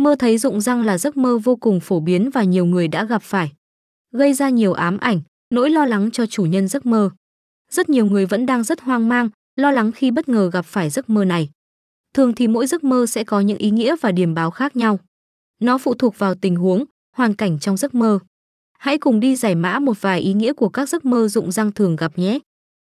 Mơ thấy rụng răng là giấc mơ vô cùng phổ biến và nhiều người đã gặp phải. Gây ra nhiều ám ảnh, nỗi lo lắng cho chủ nhân giấc mơ. Rất nhiều người vẫn đang rất hoang mang, lo lắng khi bất ngờ gặp phải giấc mơ này. Thường thì mỗi giấc mơ sẽ có những ý nghĩa và điểm báo khác nhau. Nó phụ thuộc vào tình huống, hoàn cảnh trong giấc mơ. Hãy cùng đi giải mã một vài ý nghĩa của các giấc mơ rụng răng thường gặp nhé.